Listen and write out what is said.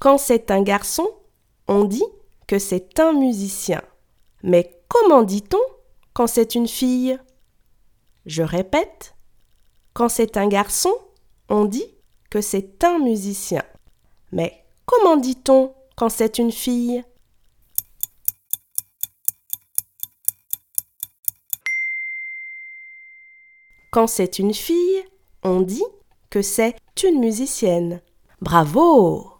Quand c'est un garçon, on dit que c'est un musicien. Mais comment dit-on quand c'est une fille? Je répète, quand c'est un garçon, on dit que c'est un musicien. Mais comment dit-on quand c'est une fille? Quand c'est une fille, on dit que c'est une musicienne. Bravo